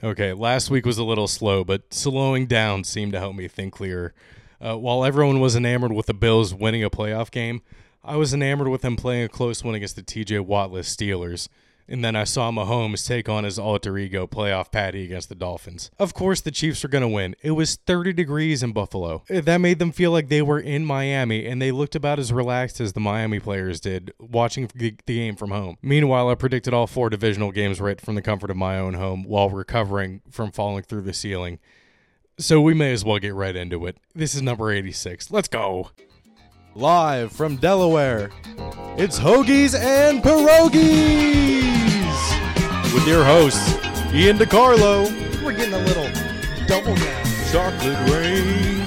Okay, last week was a little slow, but slowing down seemed to help me think clearer. Uh, while everyone was enamored with the Bills winning a playoff game, I was enamored with them playing a close one against the TJ Wattless Steelers. And then I saw Mahomes take on his alter ego playoff patty against the Dolphins. Of course, the Chiefs were going to win. It was 30 degrees in Buffalo. Eh, that made them feel like they were in Miami, and they looked about as relaxed as the Miami players did watching the game from home. Meanwhile, I predicted all four divisional games right from the comfort of my own home while recovering from falling through the ceiling. So we may as well get right into it. This is number 86. Let's go. Live from Delaware, it's Hoagies and Pierogis with your hosts, Ian DiCarlo, We're getting a little double down. Chocolate Rain,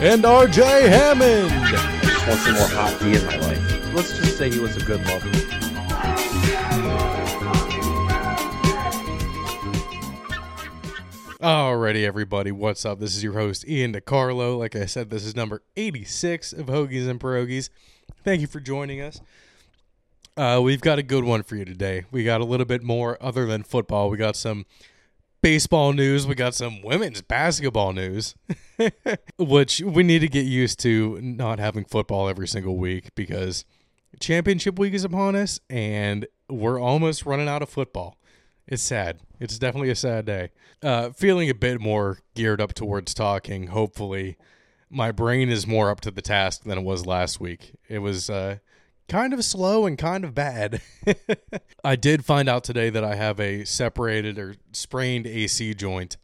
and RJ Hammond. just want some more hot tea in my life. Let's just say he was a good lover. Alrighty, everybody, what's up? This is your host, Ian DiCarlo. Like I said, this is number 86 of Hoagies and Pierogis. Thank you for joining us. Uh, we've got a good one for you today. We got a little bit more other than football. We got some baseball news. We got some women's basketball news, which we need to get used to not having football every single week because championship week is upon us and we're almost running out of football. It's sad. It's definitely a sad day. Uh, feeling a bit more geared up towards talking. Hopefully, my brain is more up to the task than it was last week. It was uh, kind of slow and kind of bad. I did find out today that I have a separated or sprained AC joint,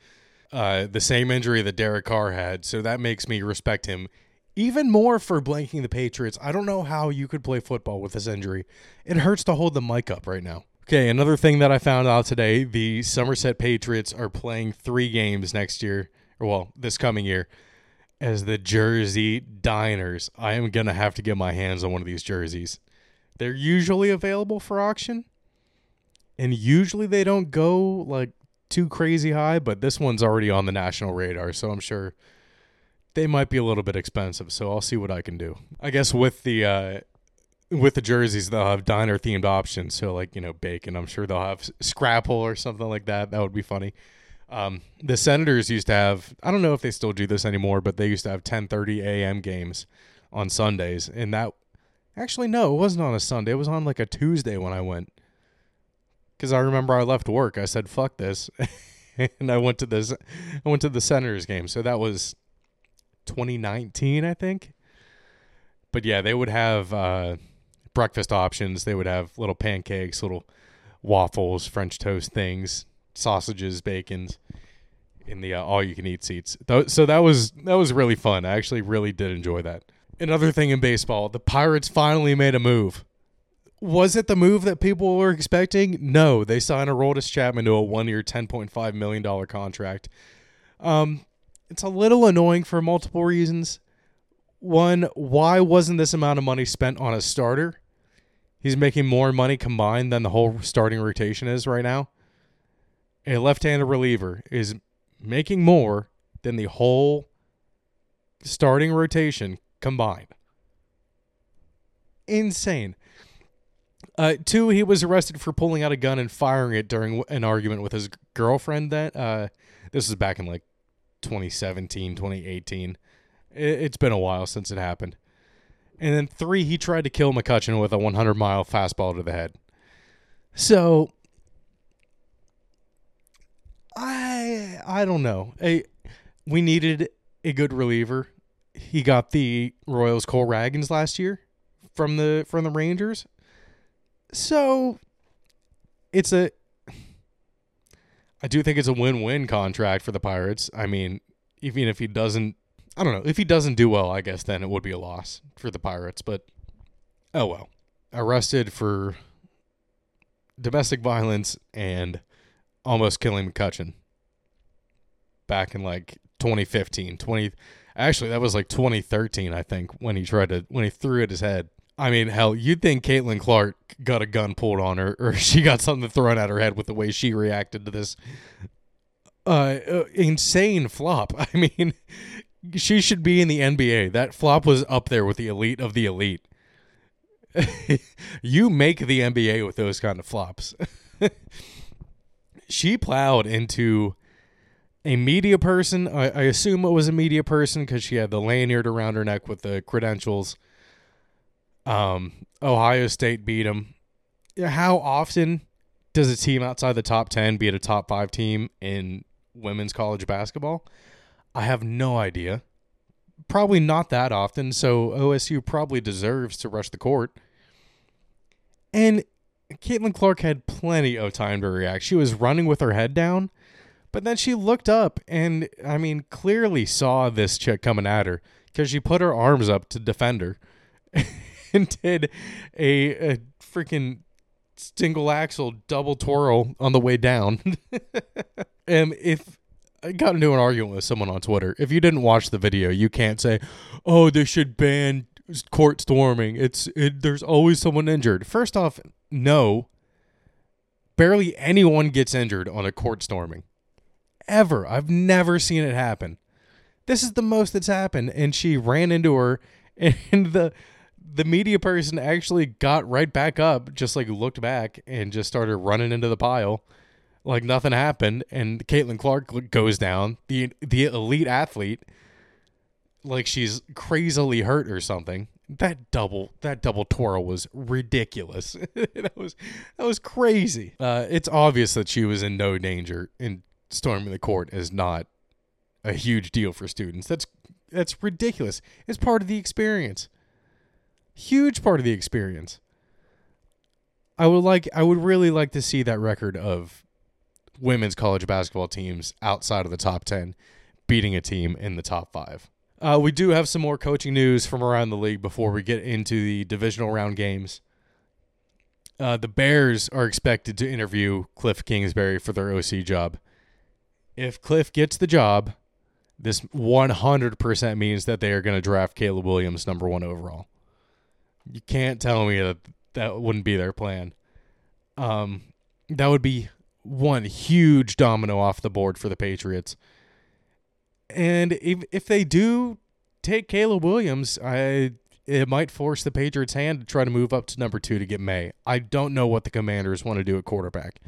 uh, the same injury that Derek Carr had. So that makes me respect him even more for blanking the Patriots. I don't know how you could play football with this injury. It hurts to hold the mic up right now. Okay, another thing that I found out today the Somerset Patriots are playing three games next year, or well, this coming year, as the Jersey Diners. I am going to have to get my hands on one of these jerseys. They're usually available for auction, and usually they don't go like too crazy high, but this one's already on the national radar, so I'm sure they might be a little bit expensive, so I'll see what I can do. I guess with the uh, with the jerseys, they'll have diner themed options. So like you know bacon. I'm sure they'll have scrapple or something like that. That would be funny. Um, the Senators used to have. I don't know if they still do this anymore, but they used to have 10:30 a.m. games on Sundays, and that actually no, it wasn't on a Sunday. It was on like a Tuesday when I went. Because I remember I left work. I said fuck this, and I went to this. I went to the Senators game. So that was 2019, I think. But yeah, they would have. Uh, breakfast options. They would have little pancakes, little waffles, French toast things, sausages, bacons in the uh, all you can eat seats. So that was that was really fun. I actually really did enjoy that. Another thing in baseball, the Pirates finally made a move. Was it the move that people were expecting? No, they signed Aroldis Chapman to a one-year, ten point five million dollar contract. Um, it's a little annoying for multiple reasons. One, why wasn't this amount of money spent on a starter? He's making more money combined than the whole starting rotation is right now. A left handed reliever is making more than the whole starting rotation combined. Insane. Uh, two, he was arrested for pulling out a gun and firing it during an argument with his girlfriend. That uh, this was back in like 2017, 2018. It's been a while since it happened. And then three, he tried to kill McCutcheon with a 100 mile fastball to the head. So I I don't know. A, we needed a good reliever. He got the Royals Cole Ragans last year from the from the Rangers. So it's a I do think it's a win-win contract for the Pirates. I mean, even if he doesn't I don't know. If he doesn't do well, I guess then it would be a loss for the Pirates, but oh well. Arrested for domestic violence and almost killing McCutcheon back in like 2015, 20 Actually, that was like 2013, I think, when he tried to when he threw at his head. I mean, hell, you'd think Caitlin Clark got a gun pulled on her, or she got something thrown at her head with the way she reacted to this uh, uh insane flop. I mean, she should be in the NBA. That flop was up there with the elite of the elite. you make the NBA with those kind of flops. She plowed into a media person. I, I assume it was a media person because she had the lanyard around her neck with the credentials. Um, Ohio State beat them. How often does a team outside the top 10 beat a top five team in women's college basketball? I have no idea. Probably not that often, so OSU probably deserves to rush the court. And Caitlin Clark had plenty of time to react. She was running with her head down, but then she looked up and, I mean, clearly saw this chick coming at her because she put her arms up to defend her and did a, a freaking single axel double twirl on the way down. and if I got into an argument with someone on Twitter, if you didn't watch the video, you can't say, "Oh, they should ban court storming." It's it, there's always someone injured. First off, no. Barely anyone gets injured on a court storming. Ever. I've never seen it happen. This is the most that's happened and she ran into her and the the media person actually got right back up, just like looked back and just started running into the pile like nothing happened. And Caitlin Clark goes down, the the elite athlete, like she's crazily hurt or something. That double that double twirl was ridiculous. that was that was crazy. Uh, it's obvious that she was in no danger, and storming the court is not a huge deal for students. That's that's ridiculous. It's part of the experience huge part of the experience. I would like I would really like to see that record of women's college basketball teams outside of the top 10 beating a team in the top 5. Uh, we do have some more coaching news from around the league before we get into the divisional round games. Uh, the Bears are expected to interview Cliff Kingsbury for their OC job. If Cliff gets the job, this 100% means that they are going to draft Caleb Williams number one overall. You can't tell me that that wouldn't be their plan. Um, that would be one huge domino off the board for the Patriots. And if if they do take Caleb Williams, I it might force the Patriots' hand to try to move up to number two to get May. I don't know what the Commanders want to do at quarterback.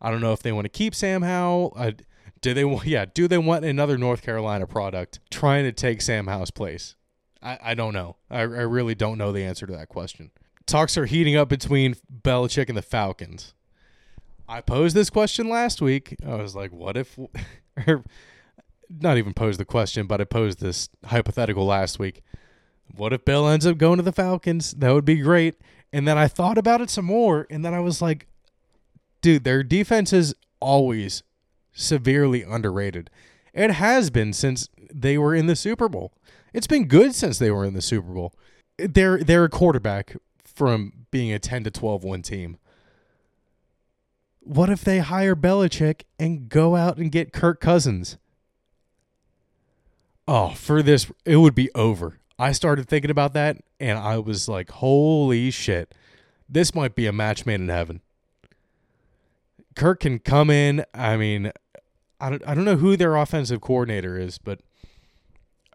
I don't know if they want to keep Sam Howell. Do they? want? Yeah, do they want another North Carolina product trying to take Sam Howell's place? I, I don't know. I, I really don't know the answer to that question. Talks are heating up between Belichick and the Falcons. I posed this question last week. I was like, what if, not even posed the question, but I posed this hypothetical last week. What if Bill ends up going to the Falcons? That would be great. And then I thought about it some more, and then I was like, dude, their defense is always severely underrated. It has been since they were in the Super Bowl. It's been good since they were in the Super Bowl. They're they're a quarterback from being a 10 to 12 win team. What if they hire Belichick and go out and get Kirk Cousins? Oh, for this it would be over. I started thinking about that and I was like, "Holy shit. This might be a match made in heaven." Kirk can come in. I mean, I don't I don't know who their offensive coordinator is, but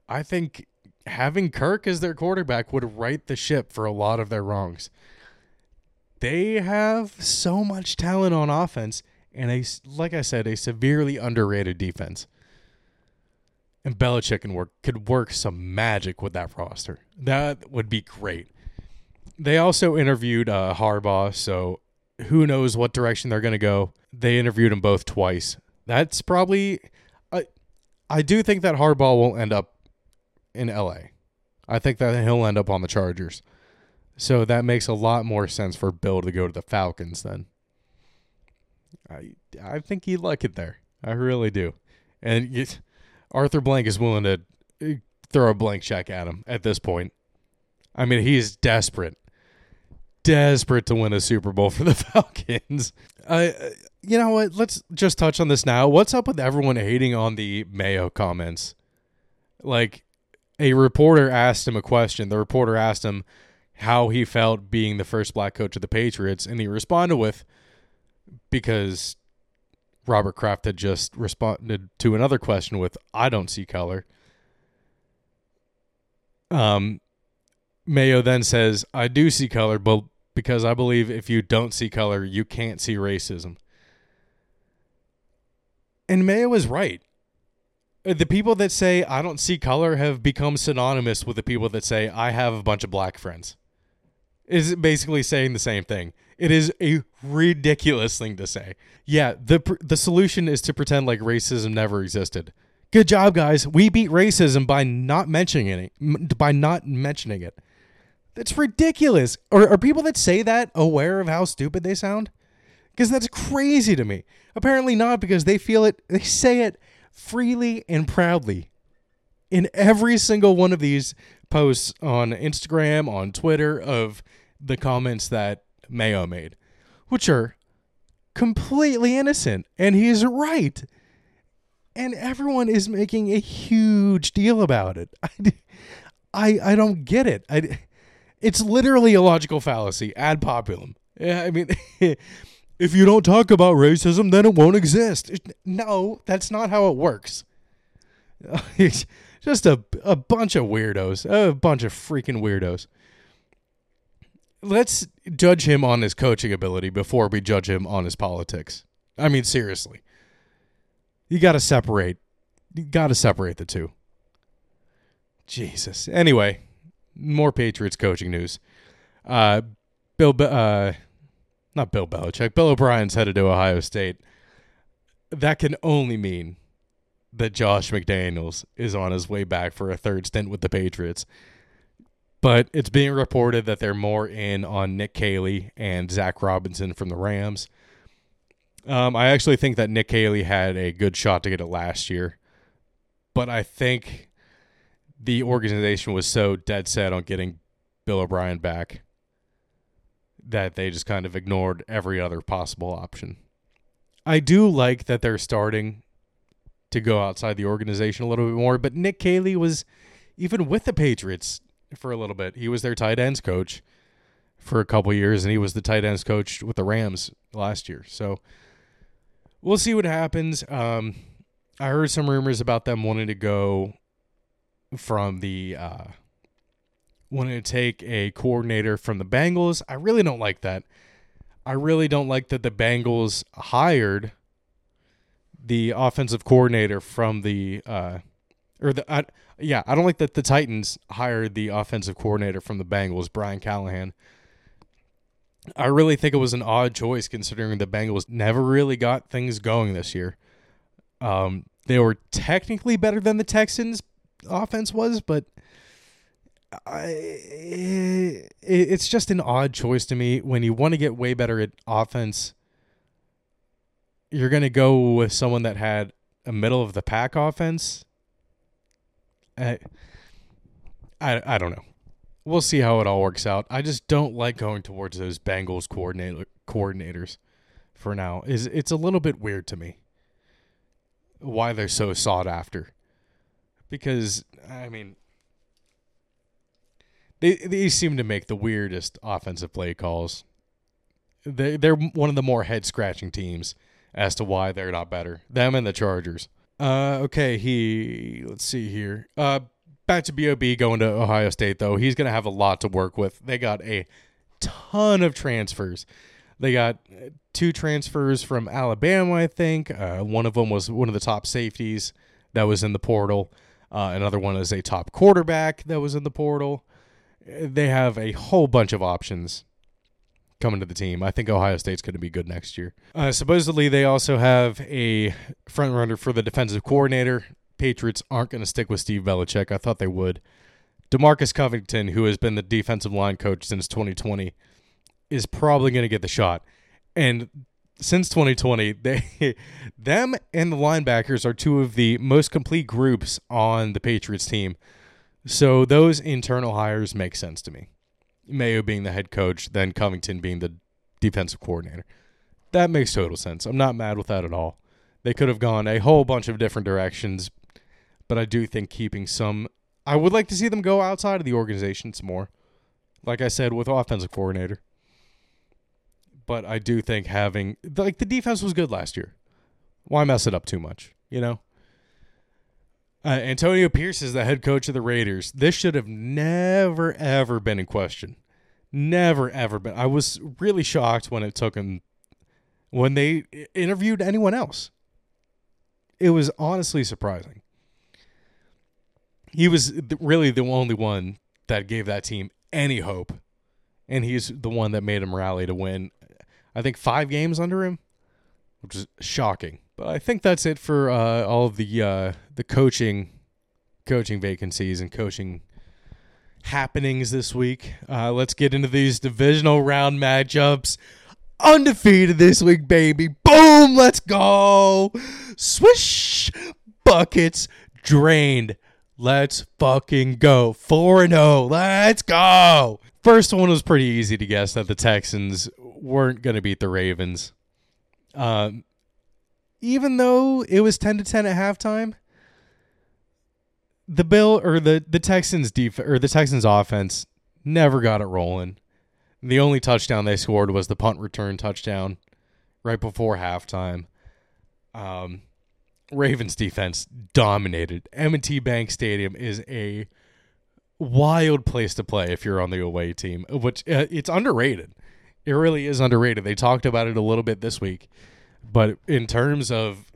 I think having Kirk as their quarterback would right the ship for a lot of their wrongs. They have so much talent on offense and a like I said, a severely underrated defense. And Belichick can work could work some magic with that roster. That would be great. They also interviewed uh, Harbaugh, so who knows what direction they're going to go. They interviewed him both twice. That's probably I I do think that Harbaugh will end up in LA. I think that he'll end up on the Chargers. So that makes a lot more sense for Bill to go to the Falcons then. I I think he'd like it there. I really do. And Arthur Blank is willing to uh, throw a blank check at him at this point. I mean, he's desperate. Desperate to win a Super Bowl for the Falcons. Uh, you know what? Let's just touch on this now. What's up with everyone hating on the Mayo comments? Like, a reporter asked him a question. The reporter asked him how he felt being the first black coach of the Patriots, and he responded with, because Robert Kraft had just responded to another question with, I don't see color. Um, Mayo then says, I do see color, but because I believe if you don't see color, you can't see racism. And Mayo is right. Uh, The people that say I don't see color have become synonymous with the people that say I have a bunch of black friends. Is basically saying the same thing. It is a ridiculous thing to say. Yeah, the the solution is to pretend like racism never existed. Good job, guys. We beat racism by not mentioning it. By not mentioning it. That's ridiculous. Are, are people that say that aware of how stupid they sound? Because that's crazy to me. Apparently not, because they feel it. They say it freely and proudly in every single one of these posts on Instagram, on Twitter, of the comments that Mayo made, which are completely innocent. And he's right. And everyone is making a huge deal about it. I, I, I don't get it. I, it's literally a logical fallacy ad populum. Yeah, I mean, if you don't talk about racism, then it won't exist. No, that's not how it works. Just a, a bunch of weirdos, a bunch of freaking weirdos. Let's judge him on his coaching ability before we judge him on his politics. I mean, seriously. You got to separate. You got to separate the two. Jesus. Anyway, more Patriots coaching news. Uh, Bill, uh, not Bill Belichick. Bill O'Brien's headed to Ohio State. That can only mean that Josh McDaniels is on his way back for a third stint with the Patriots. But it's being reported that they're more in on Nick Caley and Zac Robinson from the Rams. Um, I actually think that Nick Caley had a good shot to get it last year, but I think the organization was so dead set on getting Bill O'Brien back that they just kind of ignored every other possible option. I do like that they're starting to go outside the organization a little bit more, but Nick Caley was even with the Patriots for a little bit. He was their tight ends coach for a couple years, and he was the tight ends coach with the Rams last year. So we'll see what happens. Um, I heard some rumors about them wanting to go from the uh, wanting to take a coordinator from the Bengals. I really don't like that. I really don't like that the Bengals hired the offensive coordinator from the uh, or the I, yeah, I don't like that the Titans hired the offensive coordinator from the Bengals, Brian Callahan. I really think it was an odd choice considering the Bengals never really got things going this year. Um, they were technically better than the Texans offense was, but I, it, it's just an odd choice to me when you want to get way better at offense. You're going to go with someone that had a middle of the pack offense. I, I, I don't know. We'll see how it all works out. I just don't like going towards those Bengals coordinator coordinators for now. Is it's a little bit weird to me why they're so sought after. Because I mean they they seem to make the weirdest offensive play calls. They they're one of the more head scratching teams as to why they're not better. Them and the Chargers. Uh okay, he let's see here. Uh back to Bob going to Ohio State though. He's to have a lot to work with. They got a ton of transfers. They got uh, two transfers from Alabama, I think. Uh, one of them was one of the top safeties that was in the portal. Uh, another one is a top quarterback that was in the portal. They have a whole bunch of options coming to the team. I think Ohio State's going to be good next year. Uh, supposedly, they also have a front runner for the defensive coordinator. Patriots aren't going to stick with Steve Belichick. I thought they would. Demarcus Covington, who has been the defensive line coach since 2020, is probably going to get the shot. And since 2020, they them and the linebackers are two of the most complete groups on the Patriots team. So those internal hires make sense to me. Mayo being the head coach, then Covington being the defensive coordinator. That makes total sense. I'm not mad with that at all. They could have gone a whole bunch of different directions, but I do think keeping some. I would like to see them go outside of the organization some more. Like I said, with offensive coordinator. But I do think having like the defense was good last year. Why mess it up too much? You know. Uh, Antonio Pierce is the head coach of the Raiders. This should have never ever been in question. Never ever been. I was really shocked when it took him when they interviewed anyone else. It was honestly surprising. he was really the only one that gave that team any hope, and he's the one that made him rally to win. I think five games under him, which is shocking. But I think that's it for uh, all the uh, the coaching coaching vacancies and coaching happenings this week. Uh, let's get into these divisional round matchups. Undefeated this week, baby. Boom, let's go. Swish, buckets drained. Let's fucking go. 4 0. Let's go. First one was pretty easy to guess that the Texans weren't going to beat the Ravens. Um, even though it was 10 to 10 at halftime, the Bill or the the Texans def- or the Texans offense never got it rolling. The only touchdown they scored was the punt return touchdown right before halftime. Um, Ravens defense dominated. M&T Bank Stadium is a wild place to play if you're on the away team, which uh, it's underrated. It really is underrated. They talked about it a little bit this week, but in terms of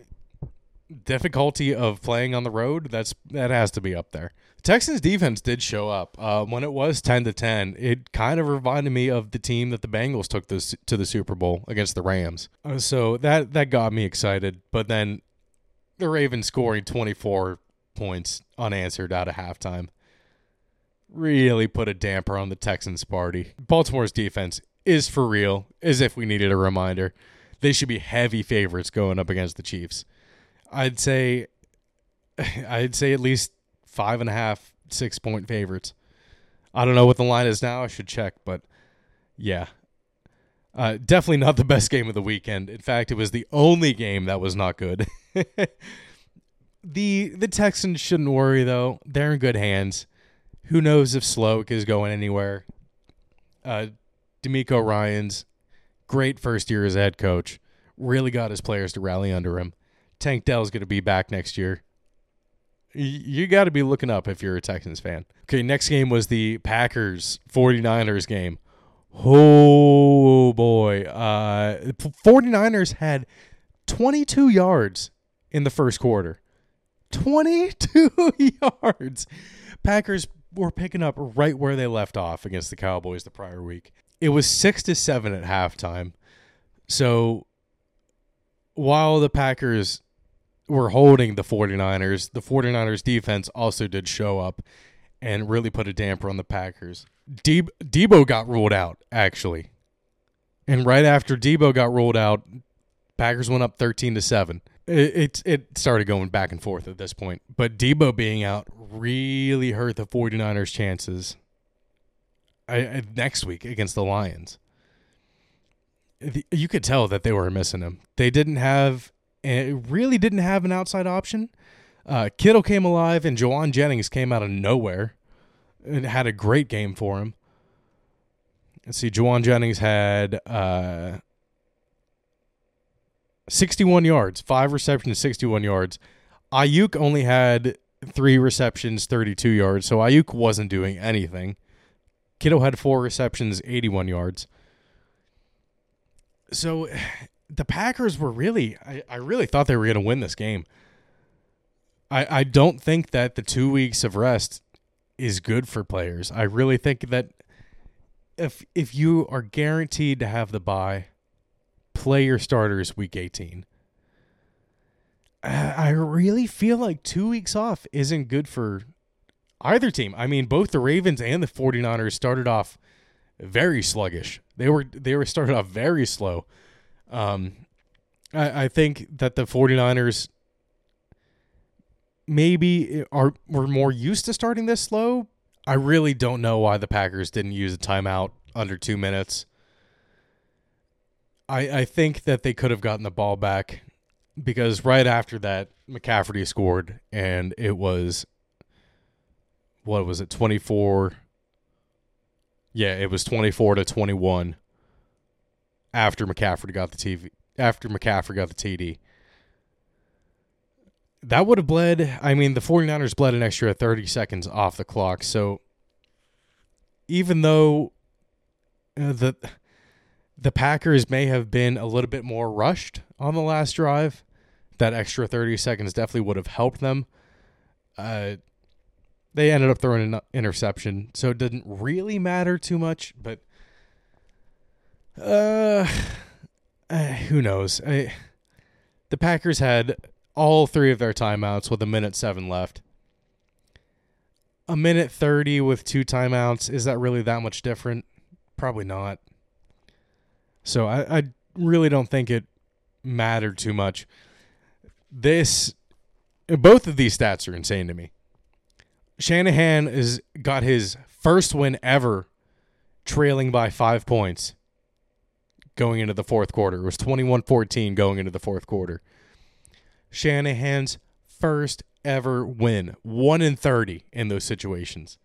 difficulty of playing on the road, that's that has to be up there. Texans defense did show up uh, when it was ten to ten. It kind of reminded me of the team that the Bengals took this to the Super Bowl against the Rams. Uh, so that that got me excited. But then the Ravens scoring twenty four points unanswered out of halftime really put a damper on the Texans party. Baltimore's defense is for real, as if we needed a reminder. They should be heavy favorites going up against the Chiefs. I'd say I'd say at least five and a half, six point favorites. I don't know what the line is now. I should check, but yeah. Uh, definitely not the best game of the weekend. In fact, it was the only game that was not good. the the Texans shouldn't worry though. They're in good hands. Who knows if Slowik is going anywhere? Uh, DeMeco Ryans' great first year as head coach. Really got his players to rally under him. Tank Dell's going to be back next year. You got to be looking up if you're a Texans fan. Okay, next game was the Packers 49ers game. Oh boy. Uh 49ers had 22 yards in the first quarter. 22 yards. Packers were picking up right where they left off against the Cowboys the prior week. It was 6 to 7 at halftime. So while the Packers were holding the 49ers, the 49ers defense also did show up and really put a damper on the Packers. Deb- Debo got ruled out, actually. And right after Debo got ruled out, Packers went up 13 to 7. It, it, it started going back and forth at this point. But Debo being out really hurt the 49ers' chances I, I, next week against the Lions. The- You could tell that they were missing him. They didn't have, it really didn't have an outside option. Uh, Kittle came alive, and Jauan Jennings came out of nowhere and had a great game for him. Let's see, Jauan Jennings had uh, 61 yards, five receptions, 61 yards. Aiyuk only had three receptions, 32 yards, so Aiyuk wasn't doing anything. Kittle had four receptions, 81 yards. So the Packers were really, I, I really thought they were going to win this game. I, I don't think that the two weeks of rest is good for players. I really think that if if you are guaranteed to have the bye, play your starters week 18. I really feel like two weeks off isn't good for either team. I mean, both the Ravens and the 49ers started off very sluggish. They were they were started off very slow. Um, I, I think that the 49ers maybe are were more used to starting this slow. I really don't know why the Packers didn't use a timeout under two minutes. I I think that they could have gotten the ball back because right after that McCaffrey scored and it was what was it 24 yeah it was 24 to 21 after McCaffrey got the TV after McCaffrey got the TD that would have bled I mean the 49ers bled an extra 30 seconds off the clock so even though uh, the the Packers may have been a little bit more rushed on the last drive. That extra 30 seconds definitely would have helped them. Uh, They ended up throwing an interception, so it didn't really matter too much. But uh, uh, who knows? I, the Packers had all three of their timeouts with a minute seven left. A minute 30 with two timeouts. Is that really that much different? Probably not. So I, I really don't think it mattered too much. This, both of these stats are insane to me. Shanahan has got his first win ever trailing by five points going into the fourth quarter. It was 21 14 going into the fourth quarter. Shanahan's first ever win, 1 in 30 in those situations.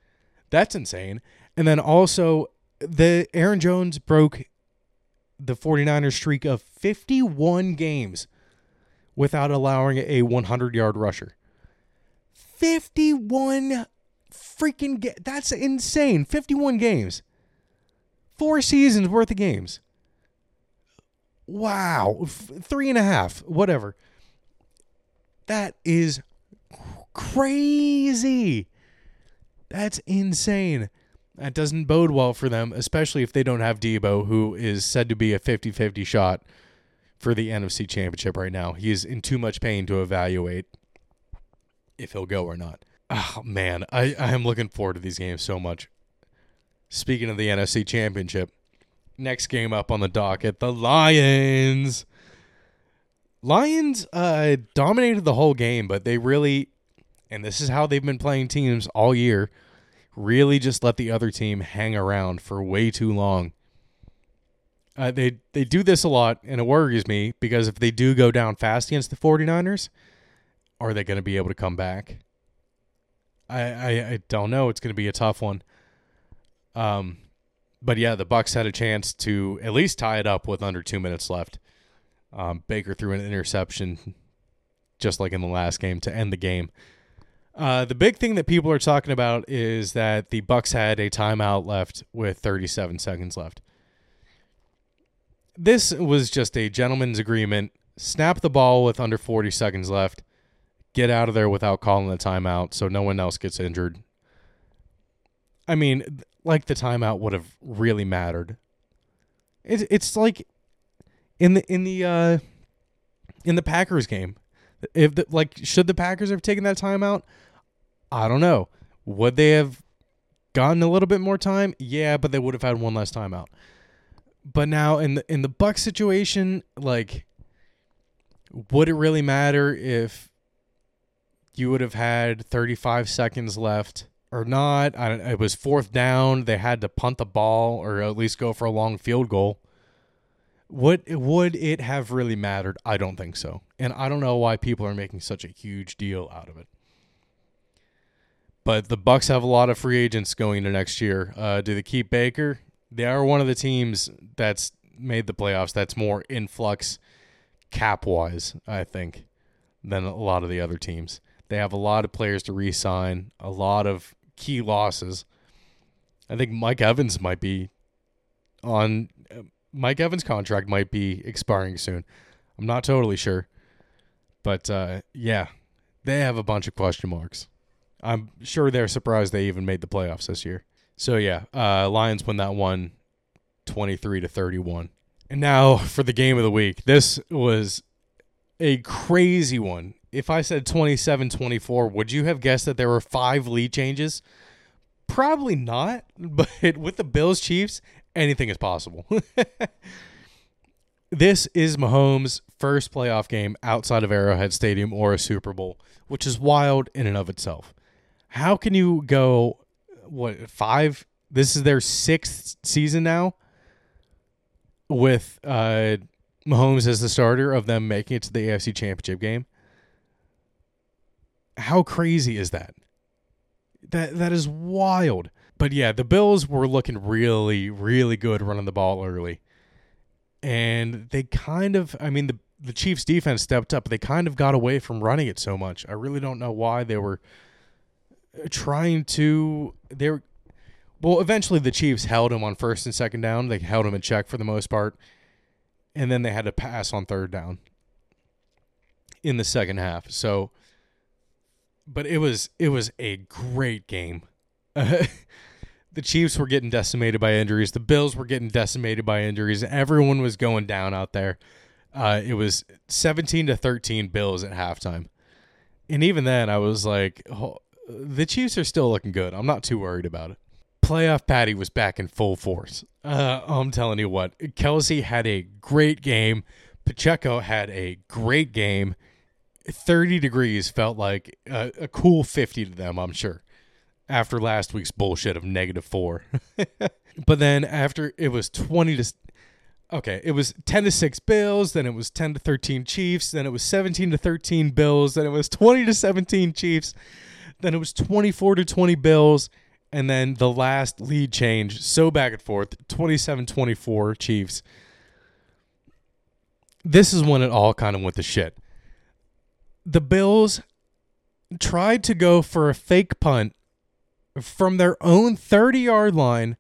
That's insane. And then also, the Aaron Jones broke the 49ers streak of 51 games without allowing a 100 yard rusher. 51 freaking ga- that's insane 51 games four seasons worth of games wow three and a half whatever that is crazy that's insane that doesn't bode well for them especially if they don't have debo who is said to be a 50-50 shot for the nfc championship right now he is in too much pain to evaluate if he'll go or not. Oh man, I, I am looking forward to these games so much. Speaking of the NFC Championship, next game up on the docket, the Lions. Lions uh, dominated the whole game, but they really, and this is how they've been playing teams all year, really just let the other team hang around for way too long. Uh, they they do this a lot, and it worries me because if they do go down fast against the 49ers, are they going to be able to come back? I, I, I don't know. It's going to be a tough one. Um, but yeah, the Bucs had a chance to at least tie it up with under two minutes left. Um, Baker threw an interception, just like in the last game, to end the game. Uh, the big thing that people are talking about is that the Bucs had a timeout left with 37 seconds left. This was just a gentleman's agreement. Snap the ball with under 40 seconds left get out of there without calling the timeout so no one else gets injured. I mean, like the timeout would have really mattered. It's it's like in the in the uh in the Packers game. If the, like should the Packers have taken that timeout? I don't know. Would they have gotten a little bit more time? Yeah, but they would have had one less timeout. But now in the in the Buc situation, like would it really matter if you would have had 35 seconds left or not. I, it was fourth down. They had to punt the ball or at least go for a long field goal. Would would it have really mattered? I don't think so. And I don't know why people are making such a huge deal out of it. But the Bucs have a lot of free agents going into next year. Uh, do they keep Baker? They are one of the teams that's made the playoffs. That's more influx cap wise, I think, than a lot of the other teams. They have a lot of players to re-sign, a lot of key losses. I think Mike Evans might be on Mike Evans' contract might be expiring soon. I'm not totally sure, but uh, yeah, they have a bunch of question marks. I'm sure they're surprised they even made the playoffs this year. So yeah, uh, Lions win that one, 23 to 31. And now for the game of the week. This was a crazy one if I said 27 24, would you have guessed that there were five lead changes? Probably not, but with the Bills Chiefs, anything is possible. this is Mahomes' first playoff game outside of Arrowhead Stadium or a Super Bowl, which is wild in and of itself. How can you go, what, five? This is their sixth season now with uh, Mahomes as the starter of them making it to the AFC Championship game how crazy is that? That that is wild. But yeah, the Bills were looking really, really good running the ball early. And they kind of I mean the the Chiefs defense stepped up, they kind of got away from running it so much. I really don't know why they were trying to they were well, eventually the Chiefs held him on first and second down. They held him in check for the most part. And then they had to pass on third down in the second half. So but it was it was a great game. the Chiefs were getting decimated by injuries. The Bills were getting decimated by injuries. Everyone was going down out there. Uh, it was 17 to 13 Bills at halftime. And even then, I was like, oh, the Chiefs are still looking good. I'm not too worried about it. Playoff Patty was back in full force. Uh, I'm telling you what, Kelce had a great game. Pacheco had a great game. 30 degrees felt like a, a cool 50 to them, I'm sure, after last week's bullshit of negative four. but then after it was 20 to okay, it was 10 to 6 Bills, then it was 10 to 13 Chiefs, then it was 17 to 13 Bills, then it was 20 to 17 Chiefs, then it was 24 to 20 Bills, and then the last lead change, so back and forth, 27-24 Chiefs. This is when it all kind of went to shit. The Bills tried to go for a fake punt from their own 30-yard line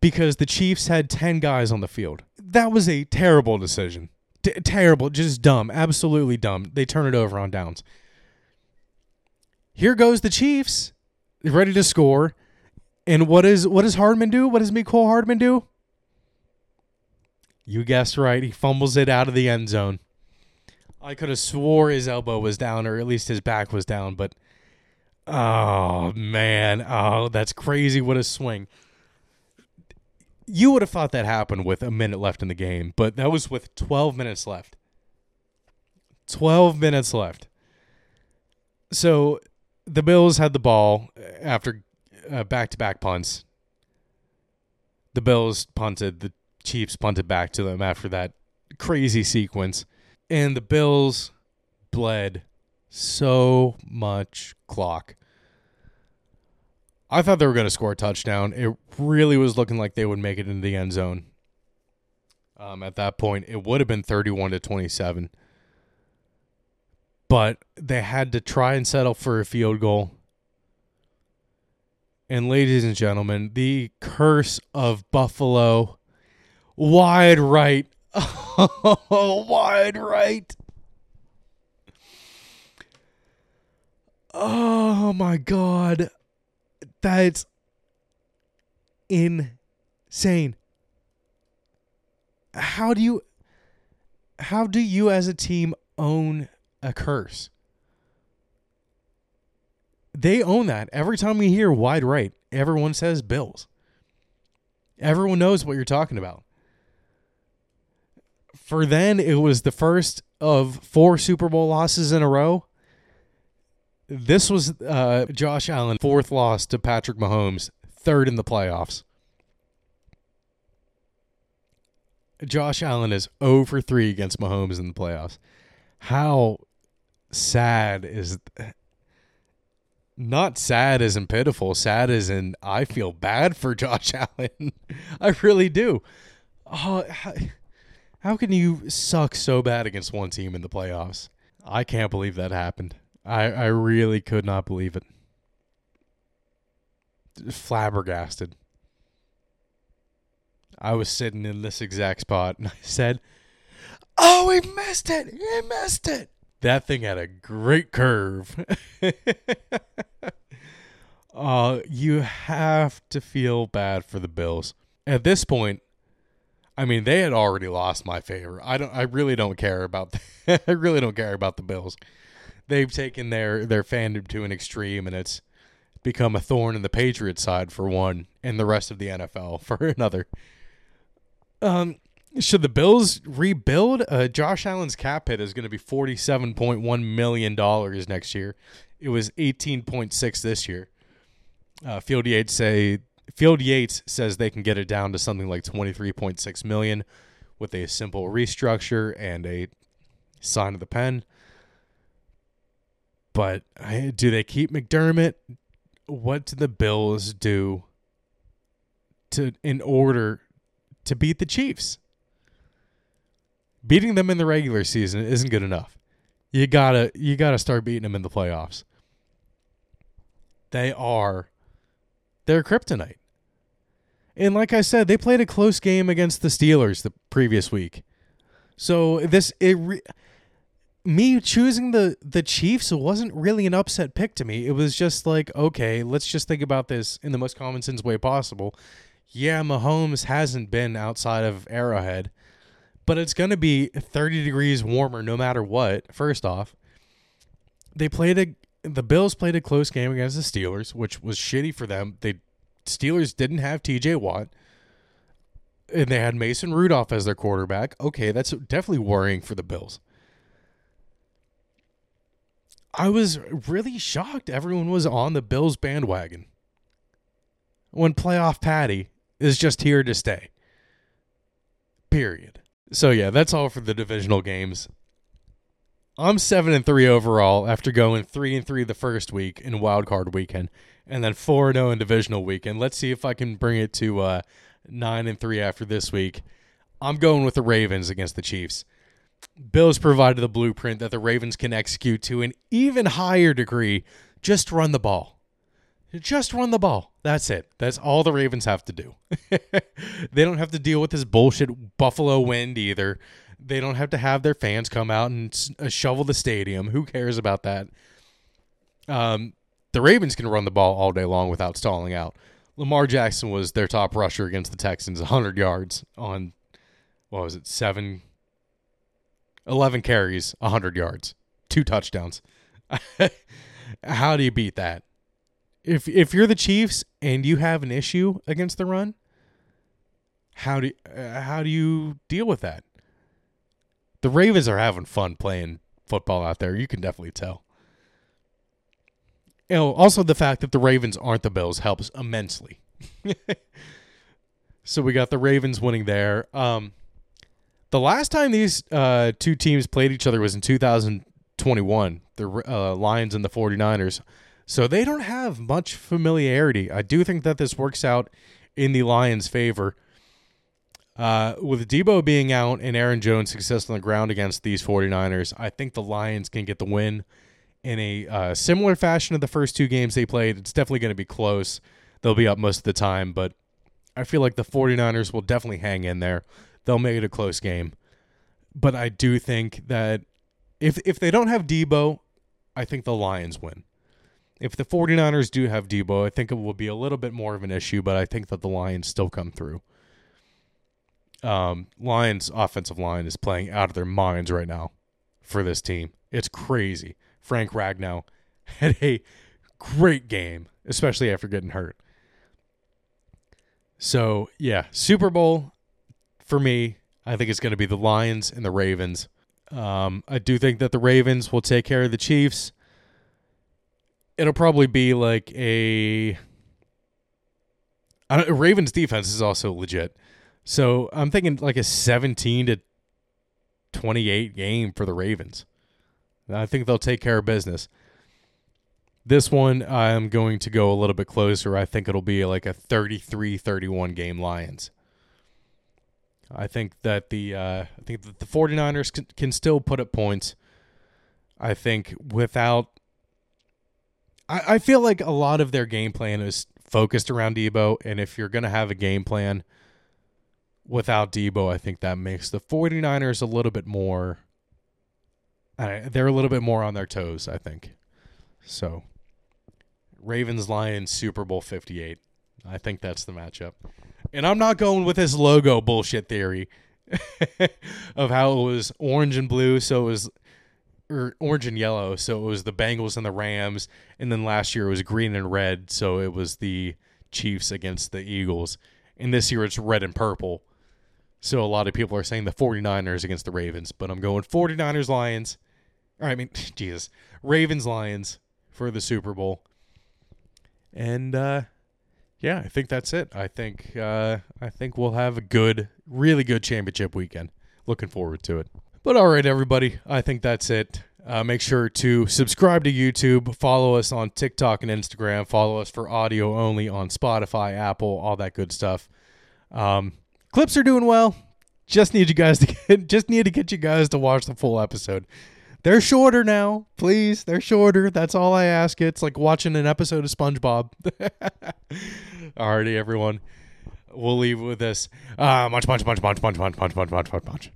because the Chiefs had 10 guys on the field. That was a terrible decision. T- terrible, just dumb, absolutely dumb. They turn it over on downs. Here goes the Chiefs, ready to score. And what is what does Hardman do? What does Mecole Hardman do? You guessed right. He fumbles it out of the end zone. I could have swore his elbow was down, or at least his back was down, but oh man, oh that's crazy! What a swing! you would have thought that happened with a minute left in the game, but that was with 12 minutes left. 12 minutes left. So the Bills had the ball after back to back punts. The Bills punted, the Chiefs punted back to them after that crazy sequence. And the Bills bled so much clock. I thought they were going to score a touchdown. It really was looking like they would make it into the end zone. Um, at that point, it would have been 31 to 27. But they had to try and settle for a field goal. And ladies and gentlemen, the curse of Buffalo. Wide right. Oh, wide right. Oh my god. That's insane. How do you how do you as a team own a curse? They own that. Every time we hear wide right, everyone says Bills. Everyone knows what you're talking about. For then, it was the first of four Super Bowl losses in a row. This was uh, Josh Allen fourth loss to Patrick Mahomes, third in the playoffs. Josh Allen is 0 for 3 against Mahomes in the playoffs. How sad is not sad as in pitiful, sad as in I feel bad for Josh Allen. I really do. Oh, how can you suck so bad against one team in the playoffs? I can't believe that happened. I, I really could not believe it. Flabbergasted. I was sitting in this exact spot and I said, Oh, he missed it. He missed it. That thing had a great curve. uh, you have to feel bad for the Bills. At this point, I mean, they had already lost my favor. I don't I really don't care about the, I really don't care about the Bills they've taken their their fandom to an extreme, and it's become a thorn in the Patriots side for one, and the rest of the NFL for another. Um, should the Bills rebuild? Uh, Josh Allen's cap hit is going to be forty-seven point one million dollars next year. It was eighteen point six this year. Uh, Field Yates say Field Yates says they can get it down to something like twenty-three point six million with a simple restructure and a sign of the pen. But do they keep McDermott? What do the Bills do to in order to beat the Chiefs? Beating them in the regular season isn't good enough. You gotta you gotta start beating them in the playoffs. They are they're kryptonite. And like I said, they played a close game against the Steelers the previous week. So this it re- me choosing the the Chiefs wasn't really an upset pick to me. It was just like, okay, let's just think about this in the most common sense way possible. Yeah, Mahomes hasn't been outside of Arrowhead, but it's going to be 30 degrees warmer no matter what. First off, they played a the Bills played a close game against the Steelers, which was shitty for them. They Steelers didn't have TJ Watt. And they had Mason Rudolph as their quarterback. Okay, that's definitely worrying for the Bills. I was really shocked everyone was on the Bills bandwagon when playoff Patty is just here to stay. Period. So yeah, that's all for the divisional games. I'm 7 and 3 overall after going 3 and 3 the first week in wild card weekend and then 4 and 0 in divisional weekend. Let's see if I can bring it to uh, 9 and 3 after this week. I'm going with the Ravens against the Chiefs. Bills provided the blueprint that the Ravens can execute to an even higher degree. Just run the ball. Just run the ball. That's it. That's all the Ravens have to do. they don't have to deal with this bullshit Buffalo wind either. They don't have to have their fans come out and uh, shovel the stadium. Who cares about that? Um, the Ravens can run the ball all day long without stalling out. Lamar Jackson was their top rusher against the Texans, 100 yards on, what was it, seven 11 carries, 100 yards, two touchdowns. How do you beat that? If if you're the Chiefs and you have an issue against the run, how do uh, how do you deal with that? The Ravens are having fun playing football out there. You can definitely tell. You know, also the fact that the Ravens aren't the Bills helps immensely. so we got the Ravens winning there. Um, the last time these uh, two teams played each other was in 2021, the uh, Lions and the 49ers. So they don't have much familiarity. I do think that this works out in the Lions' favor. Uh, with Deebo being out and Aaron Jones successful on the ground against these 49ers, I think the Lions can get the win in a uh, similar fashion to the first two games they played. It's definitely going to be close. They'll be up most of the time, but I feel like the 49ers will definitely hang in there they'll make it a close game. But I do think that if if they don't have Deebo, I think the Lions win. If the 49ers do have Deebo, I think it will be a little bit more of an issue, but I think that the Lions still come through. Um, Lions offensive line is playing out of their minds right now for this team. It's crazy. Frank Ragnow had a great game, especially after getting hurt. So, yeah, Super Bowl for me, I think it's going to be the Lions and the Ravens. Um, I do think that the Ravens will take care of the Chiefs. It'll probably be like a. Ravens defense is also legit. So I'm thinking like a 17 to 28 game for the Ravens. I think they'll take care of business. This one, I'm going to go a little bit closer. I think it'll be like a 33 31 game Lions. I think that the uh, I think that the 49ers can, can still put up points. I think without I, I feel like a lot of their game plan is focused around Deebo, and if you're gonna have a game plan without Deebo, I think that makes the 49ers a little bit more uh, they're a little bit more on their toes, I think. So Ravens Lions Super Bowl 58. I think that's the matchup. And I'm not going with this logo bullshit theory of how it was orange and blue, so it was or orange and yellow, so it was the Bengals and the Rams, and then last year it was green and red, so it was the Chiefs against the Eagles. And this year it's red and purple. So a lot of people are saying the 49ers against the Ravens, but I'm going 49ers Lions. I mean, Jesus, Ravens Lions for the Super Bowl. And uh yeah, I think that's it. I think uh, I think we'll have a good, really good championship weekend. Looking forward to it. But all right, everybody, I think that's it. Uh, make sure to subscribe to YouTube, follow us on TikTok and Instagram, follow us for audio only on Spotify, Apple, all that good stuff. Um, clips are doing well. Just need you guys to get, just need to get you guys to watch the full episode. They're shorter now, please. They're shorter. That's all I ask. It's like watching an episode of SpongeBob. Alrighty, everyone. We'll leave with this. Uh, munch, munch, munch, munch, munch, munch, munch, munch, munch, munch, munch.